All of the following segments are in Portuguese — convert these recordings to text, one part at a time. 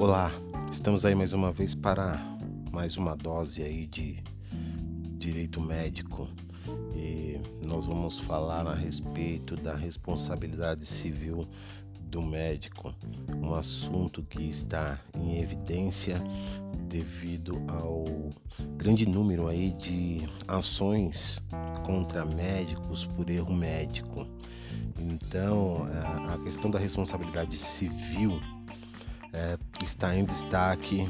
Olá, estamos aí mais uma vez para mais uma dose aí de direito médico e nós vamos falar a respeito da responsabilidade civil do médico, um assunto que está em evidência devido ao grande número aí de ações contra médicos por erro médico. Então, a questão da responsabilidade civil é, está em destaque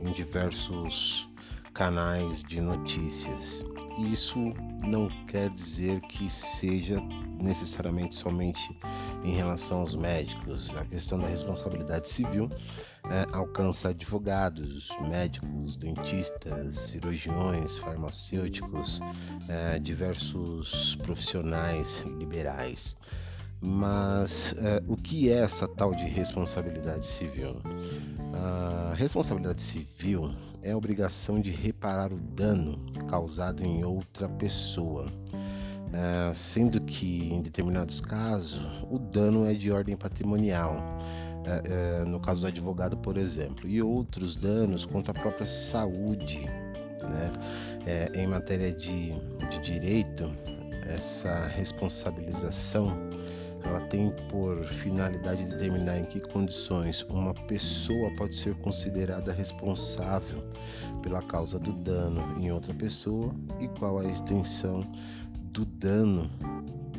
em diversos canais de notícias. Isso não quer dizer que seja necessariamente somente em relação aos médicos. A questão da responsabilidade civil é, alcança advogados, médicos, dentistas, cirurgiões, farmacêuticos, é, diversos profissionais liberais. Mas é, o que é essa tal de responsabilidade civil? A responsabilidade civil é a obrigação de reparar o dano causado em outra pessoa, é, sendo que em determinados casos o dano é de ordem patrimonial. É, no caso do advogado, por exemplo, e outros danos contra a própria saúde. Né? Em matéria de, de direito, essa responsabilização ela tem por finalidade determinar em que condições uma pessoa pode ser considerada responsável pela causa do dano em outra pessoa e qual a extensão do dano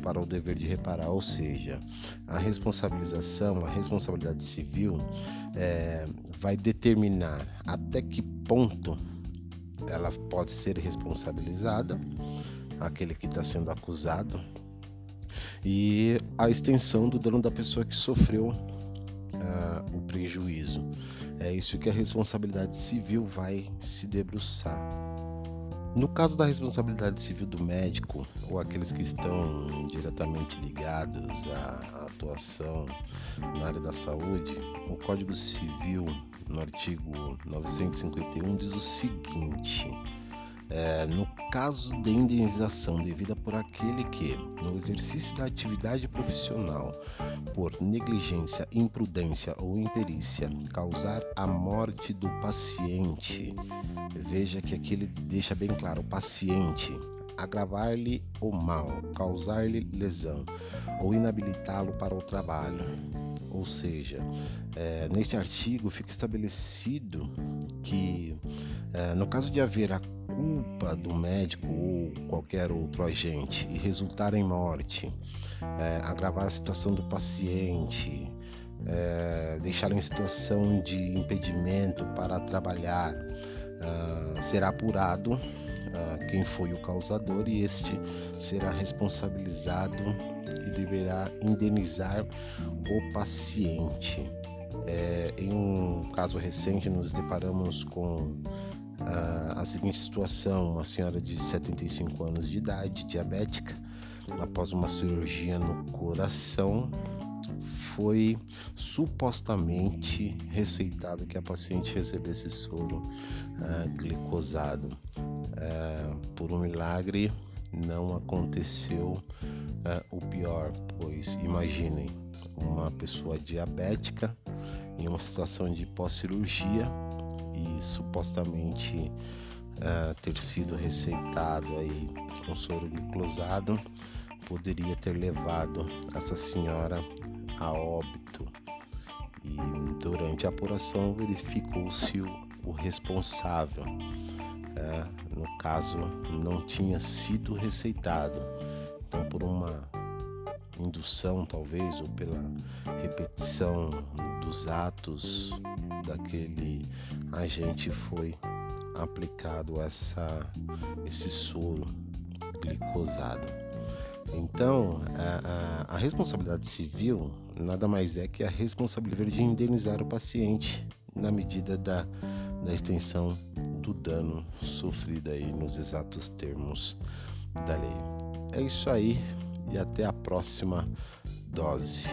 para o dever de reparar, ou seja, a responsabilização, a responsabilidade civil é, vai determinar até que ponto ela pode ser responsabilizada, aquele que está sendo acusado e a extensão do dano da pessoa que sofreu uh, o prejuízo. É isso que a responsabilidade civil vai se debruçar. No caso da responsabilidade civil do médico ou aqueles que estão diretamente ligados à atuação na área da saúde, o Código Civil, no artigo 951, diz o seguinte: é, no caso de indenização devida por aquele que, no exercício da atividade profissional, por negligência, imprudência ou imperícia, causar a morte do paciente, veja que aqui ele deixa bem claro: paciente, agravar-lhe o mal, causar-lhe lesão ou inabilitá-lo para o trabalho. Ou seja, é, neste artigo fica estabelecido que, é, no caso de haver a culpa do médico ou qualquer outro agente e resultar em morte, é, agravar a situação do paciente, é, deixar em situação de impedimento para trabalhar, uh, será apurado uh, quem foi o causador e este será responsabilizado e deverá indenizar o paciente. É, em um caso recente, nos deparamos com a, a seguinte situação: uma senhora de 75 anos de idade, diabética, após uma cirurgia no coração, foi supostamente receitado que a paciente recebesse soro uh, glicosado. Uh, por um milagre, não aconteceu o pior, pois imaginem uma pessoa diabética em uma situação de pós-cirurgia e supostamente uh, ter sido receitado aí um soro glicosado poderia ter levado essa senhora a óbito e durante a apuração verificou-se o, o, responsável. É, no caso, não tinha sido receitado. Então, por uma indução, talvez, ou pela repetição dos atos daquele agente, foi aplicado essa, esse soro glicosado. Então, a, a, a, responsabilidade civil nada mais é que a responsabilidade de indenizar o paciente na medida da, da extensão do dano sofrido aí nos exatos termos da lei. É isso aí e até a próxima dose.